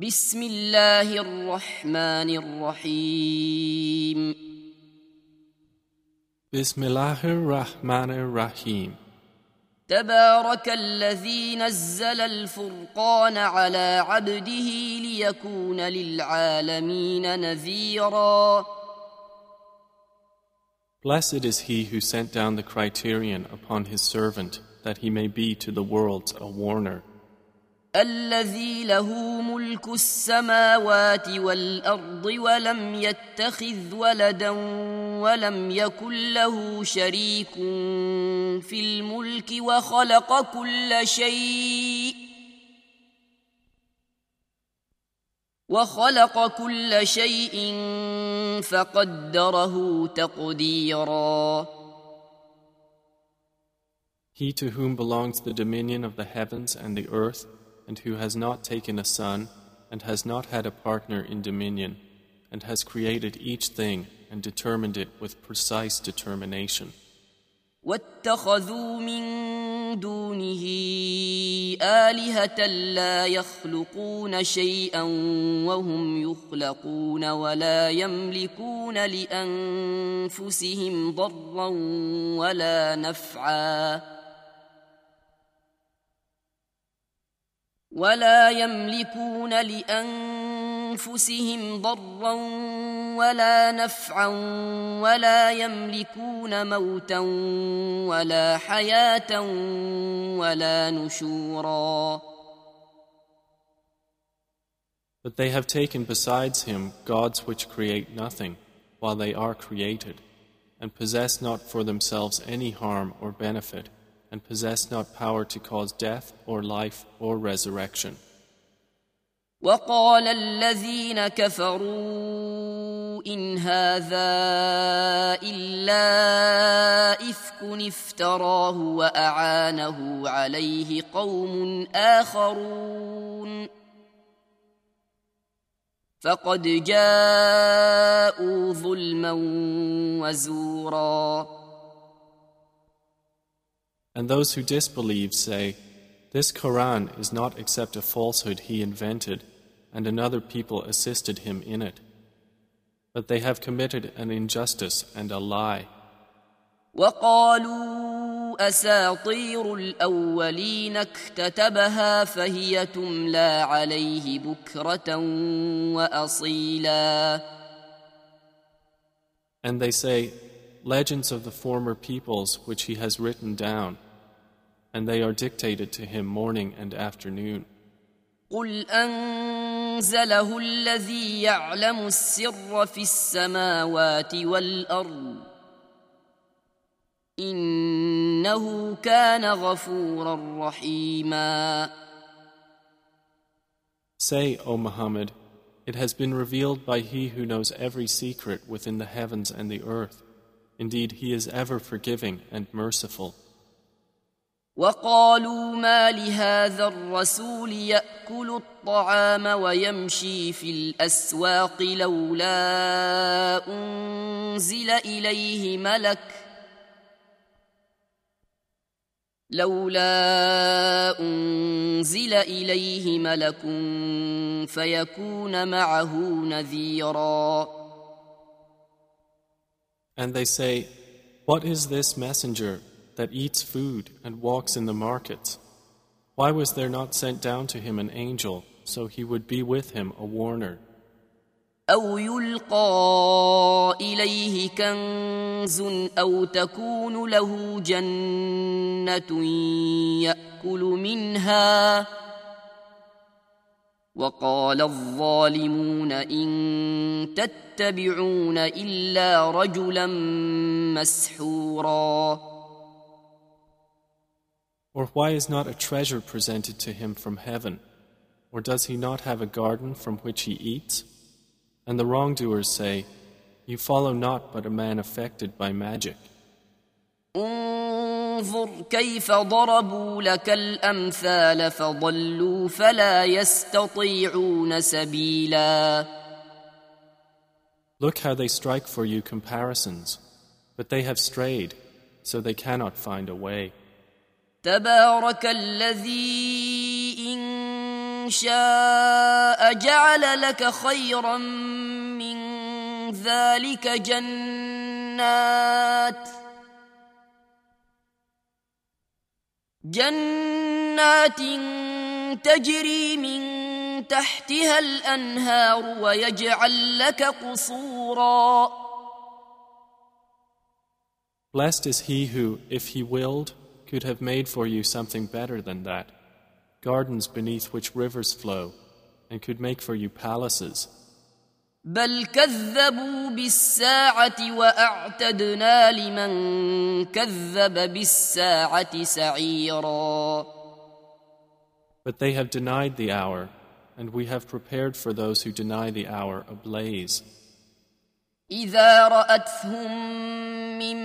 بسم الله الرحمن الرحيم Bismillahir Rahmanir Rahim. تبارك الذي نزل الفرقان على عبده ليكون للعالمين نذيرا Blessed is he who sent down the criterion upon his servant, that he may be to the worlds a warner. الذي له ملك السماوات والأرض ولم يتخذ ولدا ولم يكن له شريك في الملك وخلق كل شيء وخلق كل شيء فقدره تقديرا. He to whom belongs the dominion of the heavens and the earth, and who has not taken a son, and has not had a partner in dominion, and has created each thing and determined it with precise determination. واتخذوا من دونه آلهة لا يخلقون شيئا وهم يخلقون ولا يملكون لأنفسهم ضرا ولا نفعا ولا يملكون لأنفسهم ضرا ولا نفعا ولا يملكون موتا ولا حياة ولا نشورا But they have taken besides him gods which create nothing, while they are created, and possess not for themselves any harm or benefit, and possess not power to cause death or life or resurrection. وقال الذين كفروا إن هذا إلا إفك افتراه وأعانه عليه قوم آخرون فقد جاءوا ظلما وزورا And those who disbelieve say, This Quran is not except a falsehood he invented, and another people assisted him in it. But they have committed an injustice and a lie. وقالوا أساطير الأولين اكتتبها فهي تملى عليه بكرة وأصيلا And they say, Legends of the former peoples which he has written down, and they are dictated to him morning and afternoon. قل أنزله الذي يعلم السر في السماوات والأرض إنه كان غفورا رحيما Say, O Muhammad, it has been revealed by He who knows every secret within the heavens and the earth. Indeed, He is ever forgiving and merciful. وقالوا ما لهذا الرسول يأكل الطعام ويمشي في الأسواق لولا أنزل إليه ملك لولا أنزل إليه ملك فيكون معه نذيرا. And they say, What is this messenger that eats food and walks in the markets? Why was there not sent down to him an angel so he would be with him a warner? أو يلقى إليه كنز أو تكون له جنة يأكل منها وقال الظالمون إن تتبعون إلا رجلا مسحورا Or why is not a treasure presented to him from heaven? Or does he not have a garden from which he eats? And the wrongdoers say, You follow not but a man affected by magic. انظر كيف ضربوا لك الأمثال فضلوا فلا يستطيعون سبيلا Look how they strike for you comparisons, but they have strayed, so they cannot find a way. تبارك الذي إن شاء جعل لك خيرا من ذلك جنات جنات تجري من تحتها الأنهار ويجعل لك قصورا. Blessed is he who, if he willed, could have made for you something better than that gardens beneath which rivers flow, and could make for you palaces. بل كذبوا بالساعة وأعتدنا لمن كذب بالساعة سعيرا But they have denied the hour, and we have prepared for those who deny the hour a blaze. إذا رأتهم من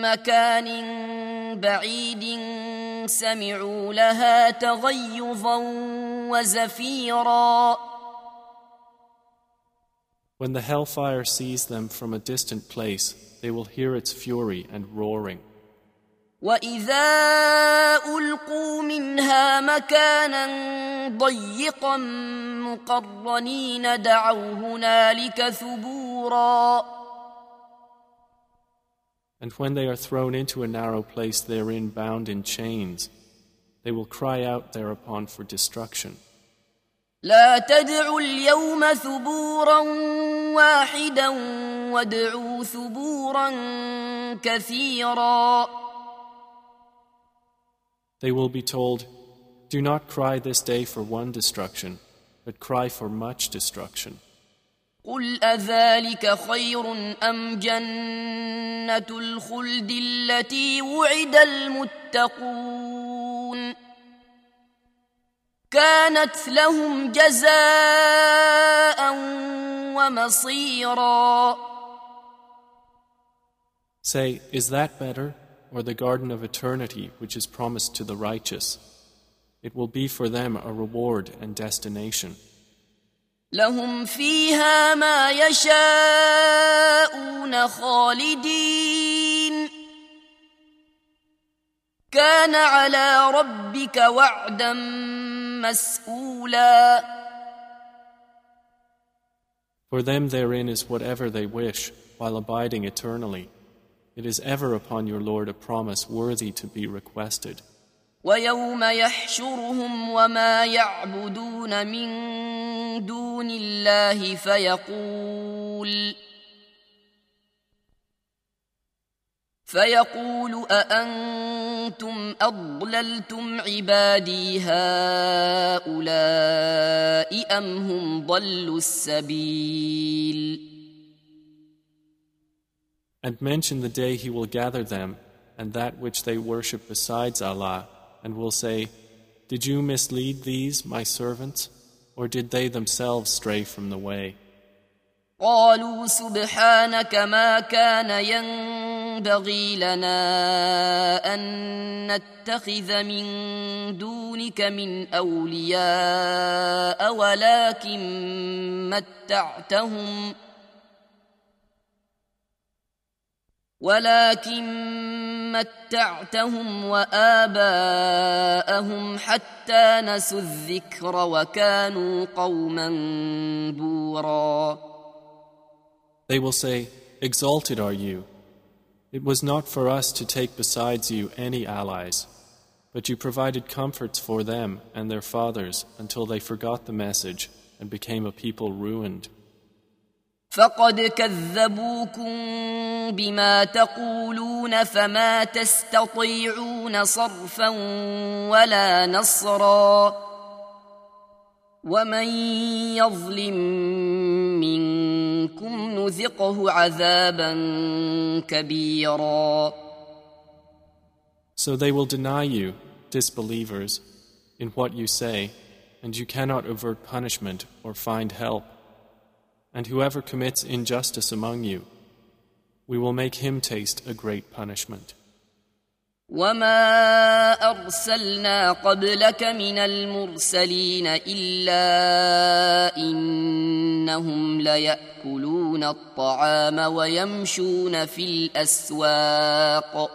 مكان بعيد سمعوا لها تغيظا وزفيرا When the hellfire sees them from a distant place, they will hear its fury and roaring. واذا القوا منها مكانا ضيقا مقرنين دعوا هنالك ثبورا And when they are thrown into a narrow place therein bound in chains, they will cry out thereupon for destruction. لا تدعوا اليوم ثبورا واحدا وادعوا ثبورا كثيرا They will be told, Do not cry this day for one destruction, but cry for much destruction. قل أذلك خير أم جنة الخلد التي وعد المتقون كانت لهم جزاء ومصيرا Say, is that better? or the garden of eternity which is promised to the righteous. It will be for them a reward and destination. لهم فيها ما يشاءون خالدين كان على ربك وعدا مسئولا For them therein is whatever they wish, while abiding eternally. It is ever upon your Lord a promise worthy to be requested. ويوم يحشرهم وما يعبدون من دون الله فيقول فيقول أأنتم أضللتم عبادي هؤلاء أم هم ضلوا السبيل؟ And mention the day he will gather them and that which they worship besides Allah, and will say, Did you mislead these, my servants, or did they themselves stray from the way? قالوا سبحانك ما كان ينبغي لنا أن نتخذ من دونك من أولياء ولكن متعتهم ۖ ولكن متعتهم وآباءهم حتى نسوا الذكر وكانوا قوما بورا They will say, Exalted are you. It was not for us to take besides you any allies, but you provided comforts for them and their fathers until they forgot the message and became a people ruined. فقد كذبوكم بما تقولون فما تستطيعون صرفا ولا نصرا ومن يظلم منكم نذقه عذابا كبيرا So they will deny you, disbelievers, in what you say, and you cannot avert punishment or find help. And whoever commits injustice among you, we will make him taste a great punishment. وما أرسلنا قبلك من المرسلين إلا إنهم ليأكلون الطعام ويمشون في الأسواق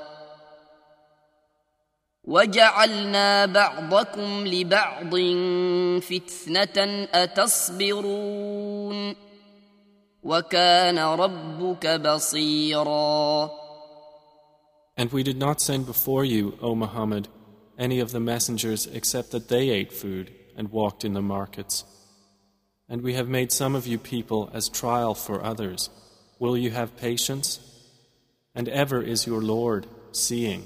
وجعلنا بعضكم لبعض فتنة أتصبرون وكان ربك بصيرا And we did not send before you, O Muhammad, any of the messengers except that they ate food and walked in the markets. And we have made some of you people as trial for others. Will you have patience? And ever is your Lord seeing.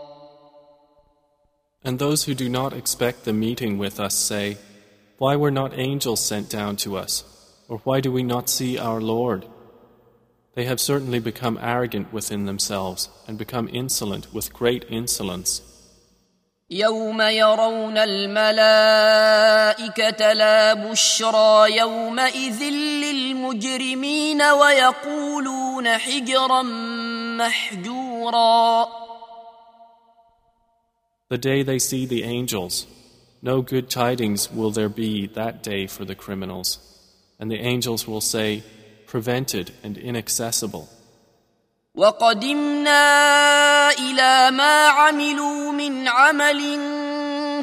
And those who do not expect the meeting with us say, Why were not angels sent down to us? Or why do we not see our Lord? They have certainly become arrogant within themselves and become insolent with great insolence. يوم يرون الملائكة لا بشرى يومئذ للمجرمين ويقولون حجرا محجورا The day they see the angels, no good tidings will there be that day for the criminals. And the angels will say, Prevented and inaccessible. وقدمنا إلى ما عملوا من عمل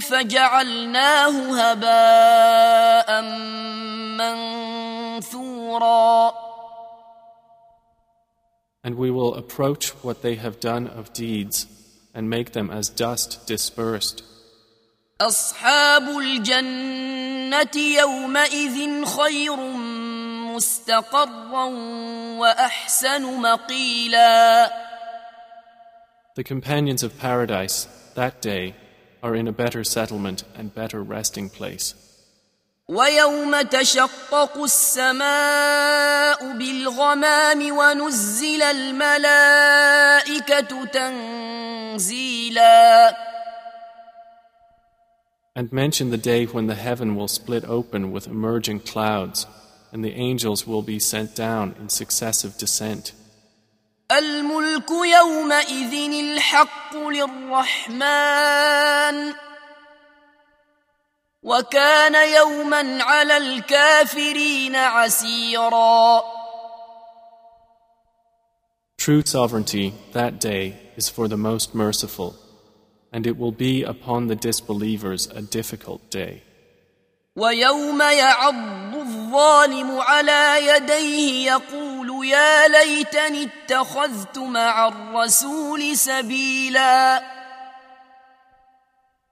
فجعلناه هباء منثورا And we will approach what they have done of deeds and make them as dust dispersed. أصحاب الجنة يومئذ خير مستقرا وأحسن مقيلا The companions of paradise that day are in a better settlement and better resting place. ويوم تشقق السماء بالغمام ونزل الملائكة تنزيلا And mention the day when the heaven will split open with emerging clouds, and the angels will be sent down in successive descent. الملك يومئذ الحق للرحمن وكان يوما على الكافرين عسيرا True sovereignty that day is for the most merciful, and it will be upon the disbelievers a difficult day. ويوم يعض الظالم على يديه يقول يا ليتني اتخذت مع الرسول سبيلا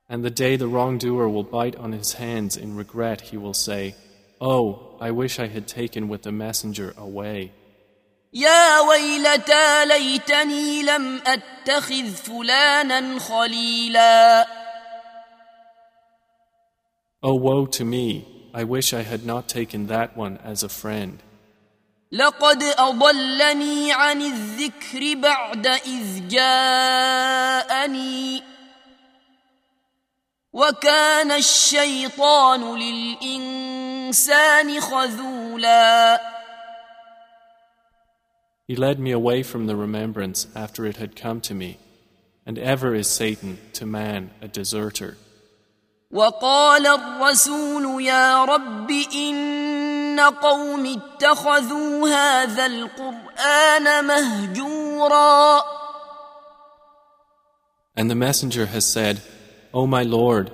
And the day the wrongdoer will bite on his hands in regret, he will say, Oh, I wish I had taken with the messenger away. يا ويلتى ليتني لم اتخذ فلانا خليلا Oh, woe to me! I wish I had not taken that one as a friend. لقد اضلني عن الذكر بعد اذ جاءني وكان الشيطان للانسان خذولا He led me away from the remembrance after it had come to me, and ever is Satan to man a deserter. وقال الرسول يا رب ان قوم اتخذوا هذا القران مهجورا And the messenger has said, O my Lord,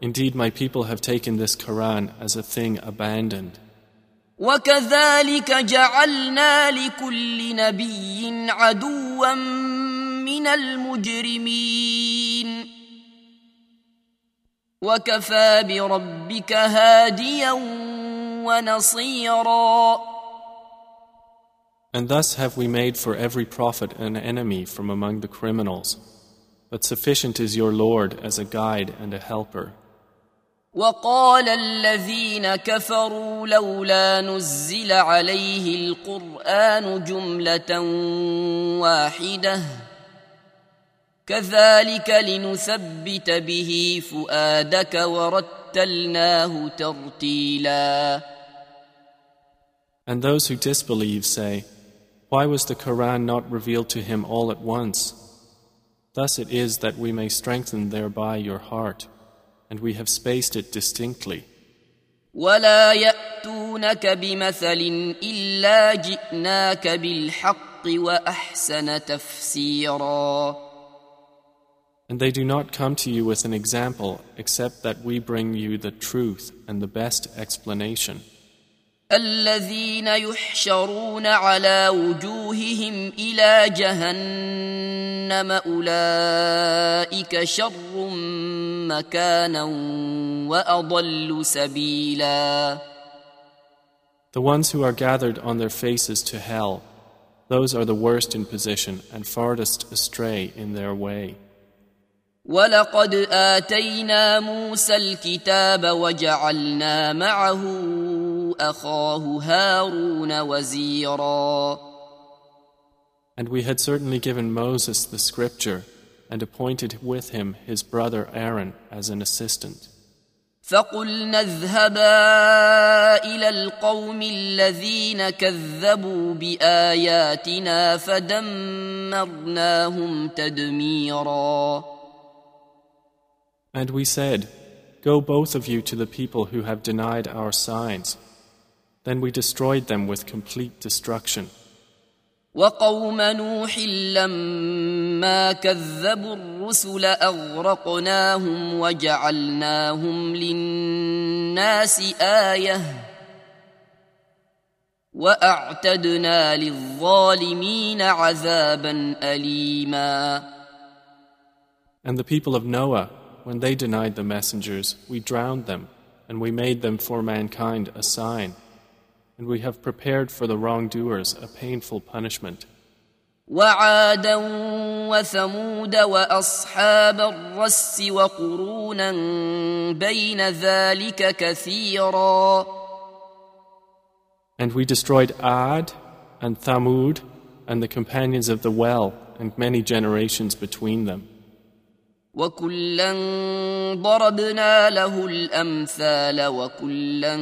indeed my people have taken this Quran as a thing abandoned. وكذلك جعلنا لكل نبي عدوا من المجرمين وكفى بربك هاديا ونصيرا And thus have we made for every prophet an enemy from among the criminals. But sufficient is your Lord as a guide and a helper. وقال الذين كفروا لولا نزل عليه القران جمله واحده كذلك لنثبت به فؤادك ورتل وَرَتَّلْنَاهُ تَرْتِيلًا And those who disbelieve say, Why was the Quran not revealed to him all at once? Thus it is that we may strengthen thereby your heart, and we have spaced it distinctly. ولا يأتونك بمثل إلا جئناك بالحق وأحسن تفسيرا And they do not come to you with an example except that we bring you the truth and the best explanation. الذين يحشرون على وجوههم إلى جهنم أولئك شر مكانا وأضل سبيلا The ones who are gathered on their faces to hell, those are the worst in position and farthest astray in their way. ولقد آتينا موسى الكتاب وجعلنا معه أخاه هارون وزيرا And we had certainly given Moses the scripture and appointed with him his brother Aaron as an assistant. فقلنا اذهبا إلى القوم الذين كذبوا بآياتنا فدمرناهم تدميرا And we said, Go both of you to the people who have denied our signs. Then we destroyed them with complete destruction. وقوم نوح لما كذبوا الرسل أغرقناهم وجعلناهم للناس آية وأعتدنا للظالمين عذابا أليما And the people of Noah, when they denied the messengers, we drowned them, and we made them for mankind a sign. And we have prepared for the wrongdoers a painful punishment. وعادا وثمود واصحاب الرس وقرونا بين ذلك كثيرا And we destroyed Ad and Thamud and the companions of the well and many generations between them. وكلا ضربنا له الامثال وكلا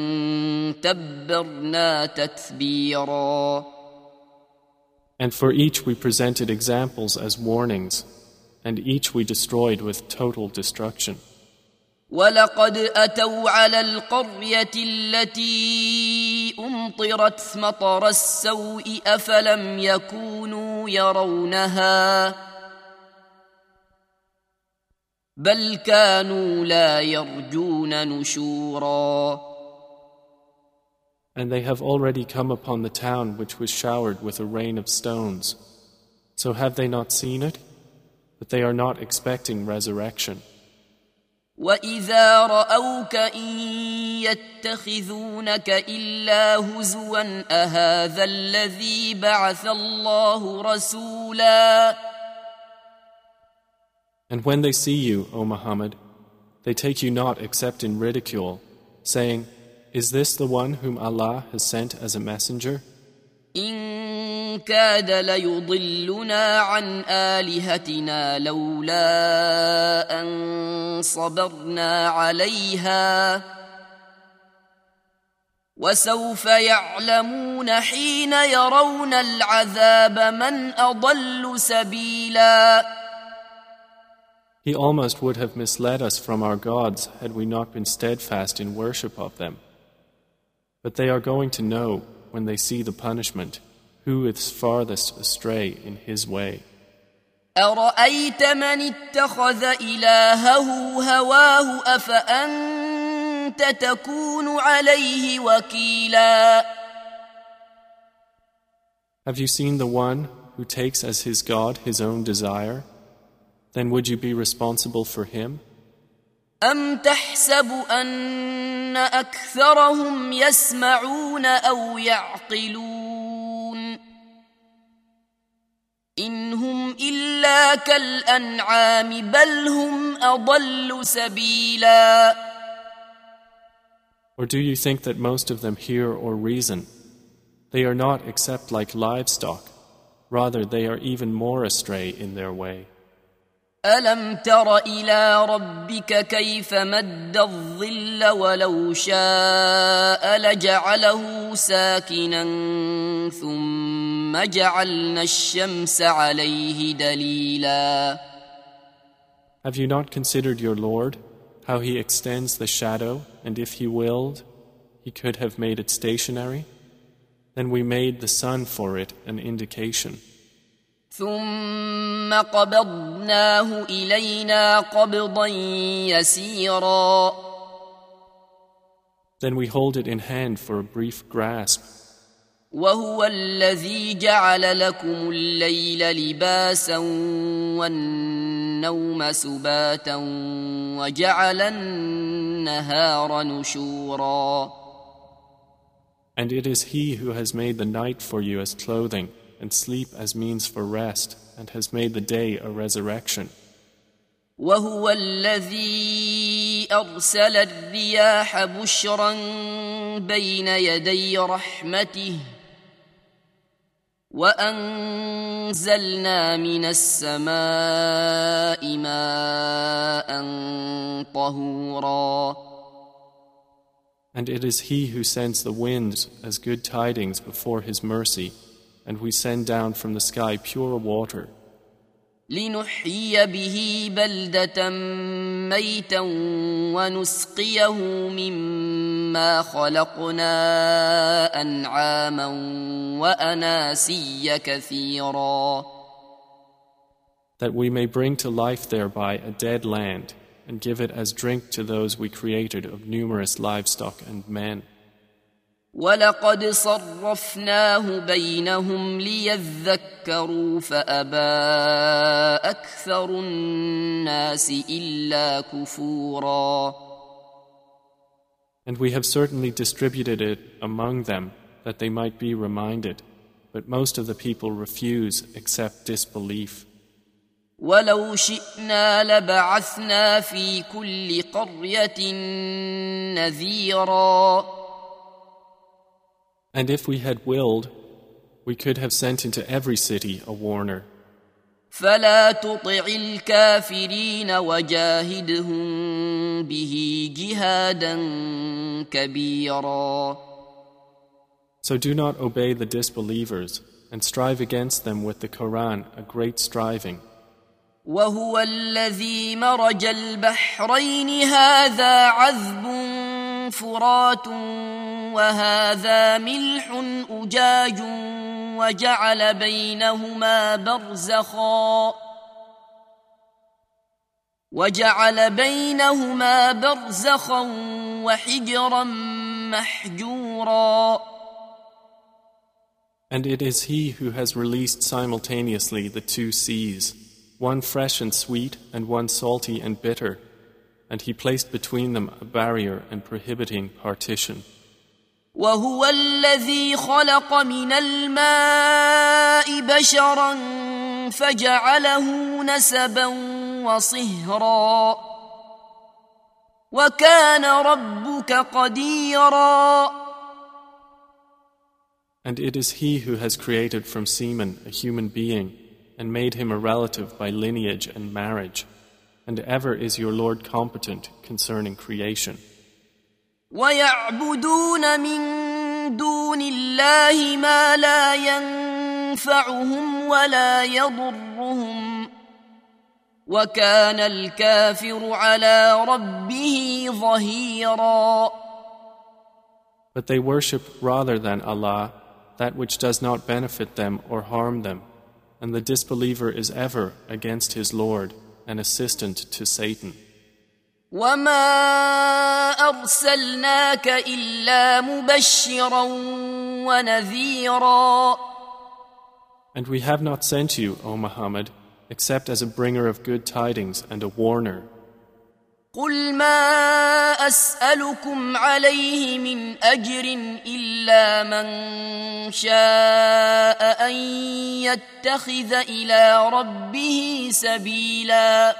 تبرنا تتبيرا And for each we presented examples as warnings, and each we destroyed with total destruction. ولقد اتوا على القريه التي امطرت مطر السوء افلم يكونوا يرونها بل كانوا لا يرجون نشورا And they have already come upon the town which was showered with a rain of stones. So have they not seen it? That they are not expecting resurrection. واذا راوك ان يتخذونك الا هزوا اهذا الذي بعث الله رسولا And when they see you, O Muhammad, they take you not except in ridicule, saying, Is this the one whom Allah has sent as a messenger? ان كاد ليضلنا عن الهتنا لولا ان صبرنا عليها وسوف يعلمون حين يرون العذاب من اضل سبيلا He almost would have misled us from our gods had we not been steadfast in worship of them. But they are going to know, when they see the punishment, who is farthest astray in his way. ارايت من اتخذ الهه هواه افانت تكون عليه وكيلا Have you seen the one who takes as his God his own desire? Then would you be responsible for him? ام تحسب ان اكثرهم يسمعون او يعقلون ان هم الا كالانعام بل هم اضل سبيلا Or do you think that most of them hear or reason? They are not except like livestock, rather, they are even more astray in their way. ألم تر إلى ربك كيف مد الظل ولو شاء لجعله ساكنا ثم جعلنا الشمس عليه دليلا Have you not considered your Lord, how he extends the shadow, and if he willed, he could have made it stationary? Then we made the sun for it an indication. ثم قبضناه إلينا قبضا يسيرا Then we hold it in hand for a brief grasp. وهو الذي جعل لكم الليل لباسا والنوم سباتا وجعل النهار نشورا And it is He who has made the night for you as clothing and sleep as means for rest, and has made the day a resurrection. وهو الذي أرسل الرياح بشرا بين يدي رحمته وأنزلنا من السماء ماء طهورا And it is He who sends the winds as good tidings before His mercy and we send down from the sky pure water. لنحيي به بلدة ميتا ونسقيه مما خلقنا أنعاما وأناسيا كثيرا That we may bring to life thereby a dead land and give it as drink to those we created of numerous livestock and men. ولقد صرفناه بينهم ليذكروا فابى أكثر الناس الا كفورا And we have certainly distributed it among them that they might be reminded, but most of the people refuse except disbelief. ولو شئنا لبعثنا في كل قريه نذيرا And if we had willed, we could have sent into every city a warner. فلا تطع الكافرين وجاهدهم به جهادا كبيرا So do not obey the disbelievers and strive against them with the Quran a great striving. وهو الذي مرج البحرين هذا عذب فرات وهذا ملح أجاج وجعل بينهما برزخا وجعل بينهما برزخا وحجرا محجورا And it is He who has released simultaneously the two seas, one fresh and sweet and one salty and bitter, and He placed between them a barrier and prohibiting partition. وهو الذي خلق من الماء بشرا فجعله نسبا وصهرا وكان ربك قديرا And it is He who has created from semen a human being and made him a relative by lineage and marriage. And ever is your Lord competent concerning creation. ويعبدون من دون الله ما لا ينفعهم ولا يضرهم وكان الكافر على ربه ظهيرا But they worship rather than Allah that which does not benefit them or harm them, and the disbeliever is ever against his Lord, an assistant to Satan. وما ارسلناك الا مبشرا ونذيرا And we have not sent you, O Muhammad, except as a bringer of good tidings and a warner. قل ما اسالكم عليه من اجر الا من شاء ان يتخذ إلى ربه سبيلا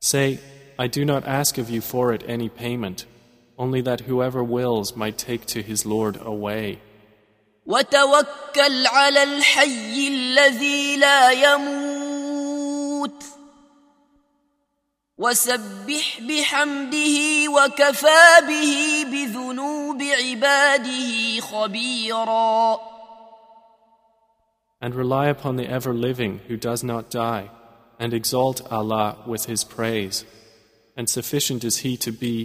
Say, I do not ask of you for it any payment, only that whoever wills might take to his Lord a way. وتوكل على الحي الذي لا يموت وسبح بحمده وكفى به بذنوب عباده خبيرا And rely upon the ever living who does not die, and exalt Allah with His praise. And sufficient is He to be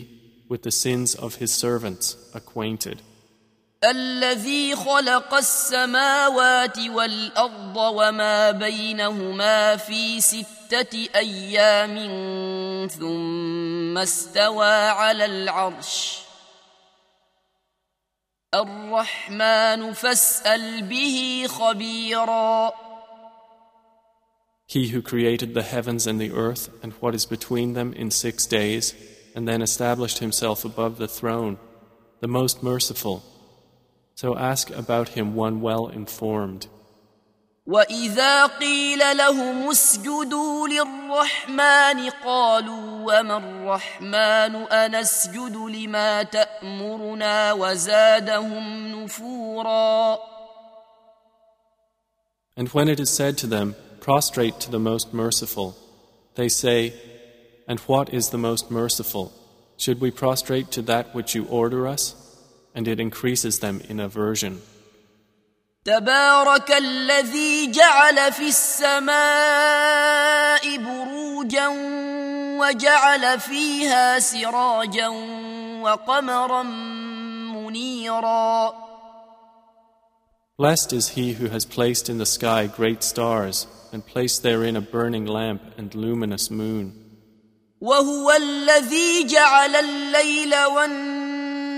with the sins of His servants acquainted. الذي خلق السماوات والارض وما بينهما في سته ايام ثم استوى على العرش الرحمن فاسال به خبيرا He who created the heavens and the earth and what is between them in six days, and then established himself above the throne, the most merciful, So ask about him one well informed. وإذا قيل لهم اسجدوا للرحمن قالوا وما الرحمن أنسجد لما تأمرنا وزادهم نفورا And when it is said to them, Prostrate to the most merciful, they say, And what is the most merciful? Should we prostrate to that which you order us? and it increases them in aversion. تبارك الذي جعل في السماء بروجا وجعل فيها سراجا وقمرا منيرا Blessed is he who has placed in the sky great stars and placed therein a burning lamp and luminous moon. وهو الذي جعل الليل والنهار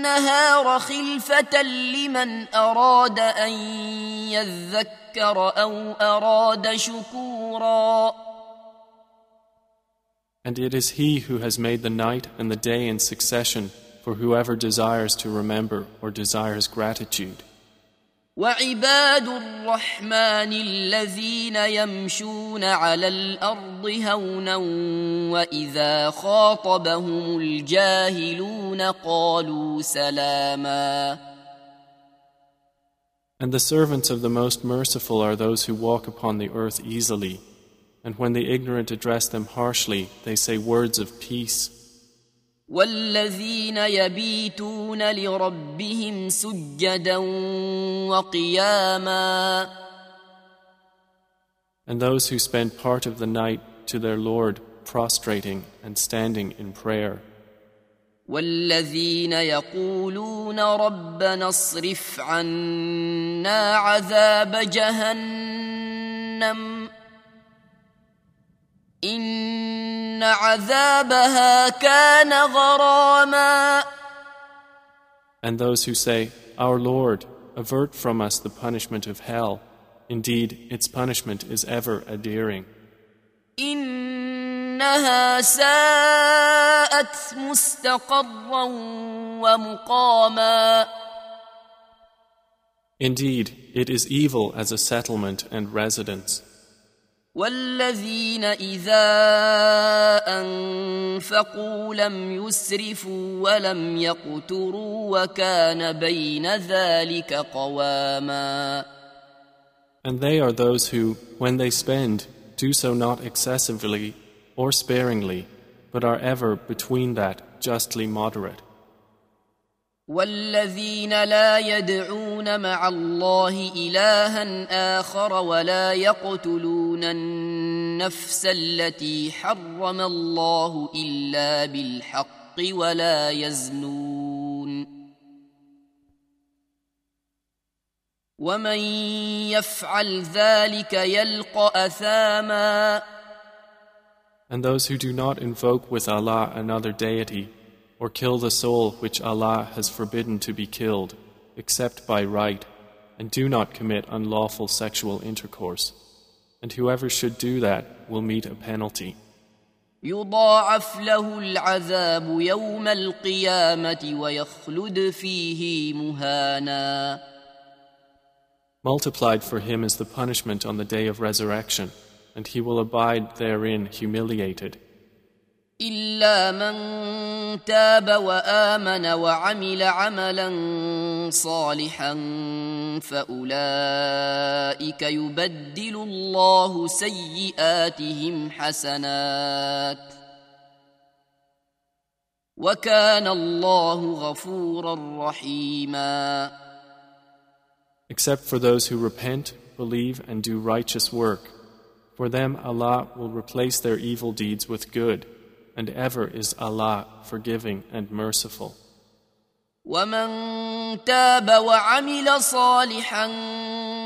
النهار خلفة لمن أراد أن يذكر أو أراد شكورا And it is He who has made the night and the day in succession for whoever desires to remember or desires gratitude. وعباد الرحمن الذين يمشون على الارض هونا واذا خاطبهم الجاهلون قالوا سلاما And the servants of the most merciful are those who walk upon the earth easily, and when the ignorant address them harshly, they say words of peace. والذين يبيتون لربهم سجدا وقياما And those who spend part of the night to their Lord prostrating and standing in prayer. والذين يقولون ربنا اصرف عنا عذاب جهنم إن عذابها كان غراما And those who say, Our Lord, avert from us the punishment of hell. Indeed, its punishment is ever adhering. إنها ساءت مستقرا ومقاما Indeed, it is evil as a settlement and residence. والذين إذا أنفقوا لم يسرفوا ولم يقتروا وكان بين ذلك قواما And they are those who, when they spend, do so not excessively or sparingly, but are ever between that justly moderate. والذين لا يدعون مع الله إلها آخر ولا يقتلون النفس التي حرم الله إلا بالحق ولا يزنون. ومن يفعل ذلك يلقى أثاما. And those who do not invoke with Allah another deity, or kill the soul which Allah has forbidden to be killed, except by right, and do not commit unlawful sexual intercourse. And whoever should do that will meet a penalty. يضاعف له العذاب يوم القيامة ويخلد فيه مهانا Multiplied for him is the punishment on the day of resurrection, and he will abide therein humiliated. إلا من تاب وآمن وعمل عملا صالحا فأولئك يبدل الله سيئاتهم حسنات وكان الله غفورا رحيما Except for those who repent, believe, and do righteous work. For them Allah will replace their evil deeds with good. and ever is Allah forgiving and merciful. ومن تاب وعمل صالحا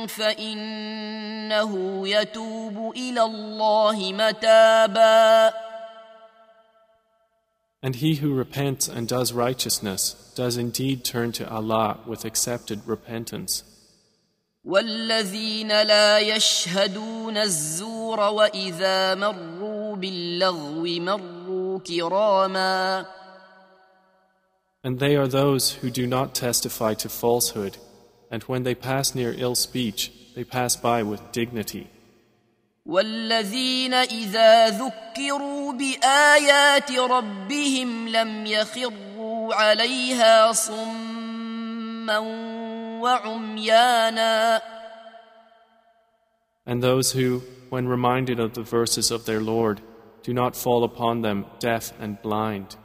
فإنه يتوب إلى الله متابا And he who repents and does righteousness does indeed turn to Allah with accepted repentance. والذين لا يشهدون الزور وإذا مروا باللغو مروا كراما And they are those who do not testify to falsehood, and when they pass near ill speech, they pass by with dignity. والذين إذا ذكروا بآيات ربهم لم يخروا عليها صما وعميانا And those who, when reminded of the verses of their Lord, do not fall upon them deaf and blind.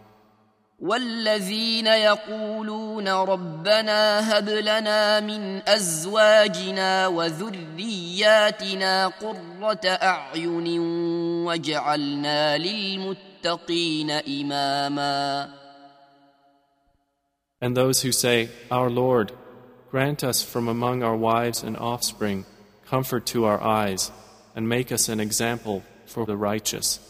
والذين يقولون ربنا هب لنا من ازواجنا وذرياتنا قرة اعين وجعلنا للمتقين اماما And those who say, Our Lord, grant us from among our wives and offspring comfort to our eyes and make us an example for the righteous.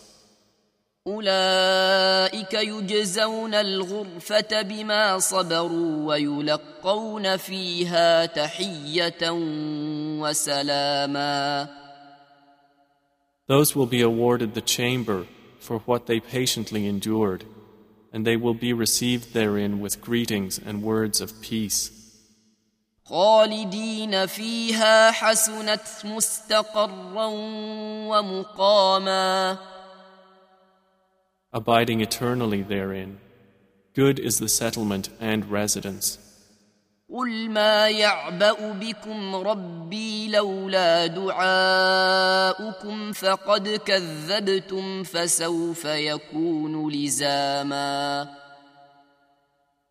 أولئك يجزون الغرفة بما صبروا ويلقون فيها تحية وسلاما Those will be awarded the chamber for what they patiently endured, and they will be received therein with greetings and words of peace. خالدين فيها حسنت مستقرا ومقاما abiding eternally therein. Good is the settlement and residence. قل ما يعبأ بكم ربي لولا دعاؤكم فقد كذبتم فسوف يكون لزاما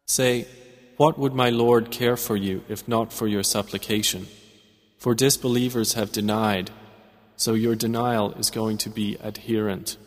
Say, what would my Lord care for you if not for your supplication? For disbelievers have denied, so your denial is going to be adherent.